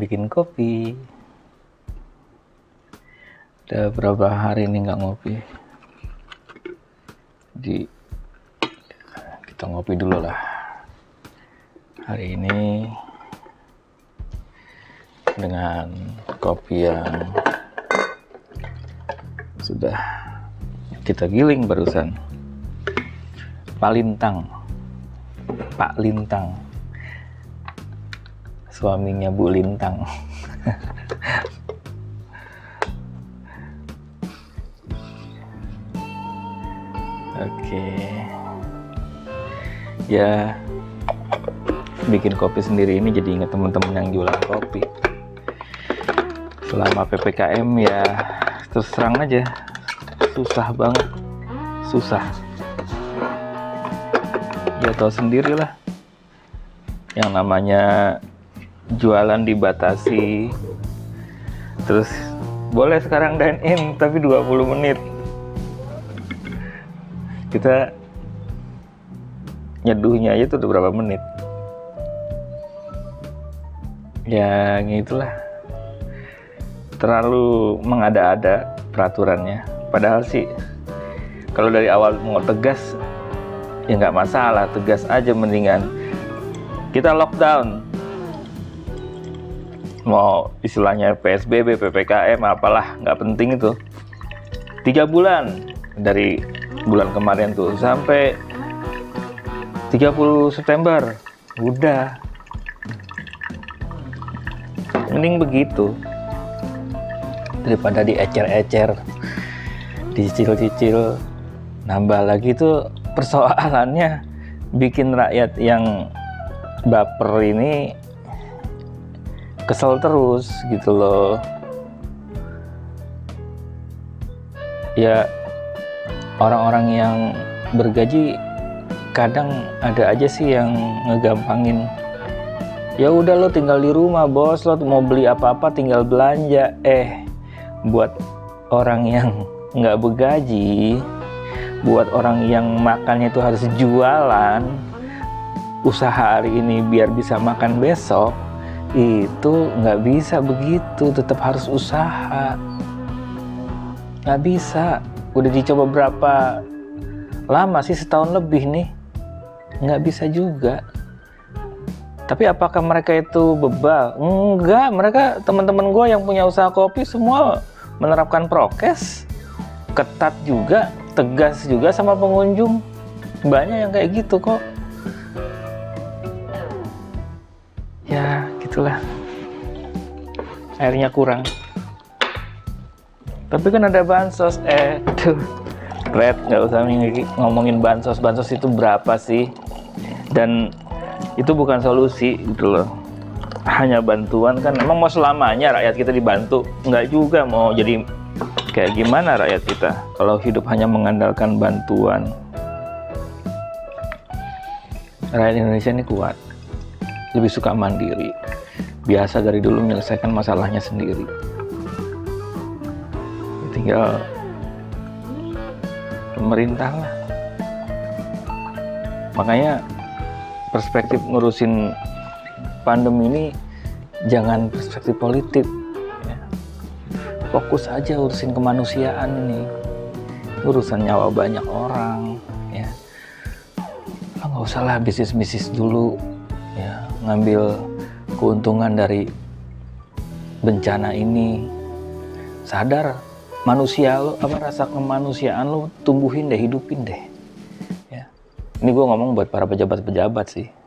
bikin kopi. Udah berapa hari ini nggak ngopi? Di kita ngopi dulu lah. Hari ini dengan kopi yang sudah kita giling barusan. Pak Lintang. Pak Lintang suaminya Bu Lintang. Oke. Ya bikin kopi sendiri ini jadi ingat teman-teman yang jualan kopi. Selama ppkm ya terus terang aja susah banget. Susah. Ya tau sendiri lah yang namanya jualan dibatasi. Terus boleh sekarang dine in tapi 20 menit. Kita nyeduhnya aja tuh berapa menit? Ya gitulah. Terlalu mengada-ada peraturannya. Padahal sih kalau dari awal mau tegas ya nggak masalah. Tegas aja mendingan kita lockdown mau istilahnya PSBB, PPKM apalah nggak penting itu. Tiga bulan dari bulan kemarin tuh sampai 30 September. Udah. Mending begitu. Daripada diecer-ecer dicicil-cicil nambah lagi tuh persoalannya bikin rakyat yang baper ini kesel terus gitu loh. Ya orang-orang yang bergaji kadang ada aja sih yang ngegampangin. Ya udah lo tinggal di rumah bos. Lo mau beli apa-apa tinggal belanja. Eh buat orang yang nggak bergaji buat orang yang makannya itu harus jualan usaha hari ini biar bisa makan besok itu nggak bisa begitu tetap harus usaha. Nggak bisa. Udah dicoba berapa lama sih setahun lebih nih? Nggak bisa juga. Tapi apakah mereka itu bebal? Enggak mereka teman-teman gue yang punya usaha kopi semua menerapkan prokes. Ketat juga tegas juga sama pengunjung. Banyak yang kayak gitu kok. Ya gitulah airnya kurang. Tapi kan ada bansos. Eh tuh. Red nggak usah ngomongin bansos. Bansos itu berapa sih? Dan itu bukan solusi gitu loh. Hanya bantuan kan. Emang mau selamanya rakyat kita dibantu? Nggak juga. Mau jadi kayak gimana rakyat kita? Kalau hidup hanya mengandalkan bantuan. Rakyat Indonesia ini kuat. Lebih suka mandiri biasa dari dulu menyelesaikan masalahnya sendiri. Tinggal pemerintah lah. Makanya perspektif ngurusin pandemi ini jangan perspektif politik ya. fokus aja urusin kemanusiaan ini. Urusan nyawa banyak orang ya. Nggak usah lah bisnis bisnis dulu ya. Ngambil keuntungan dari bencana ini. Sadar manusia lo apa rasa kemanusiaan lo tumbuhin deh hidupin deh. Ya. Ini gue ngomong buat para pejabat-pejabat sih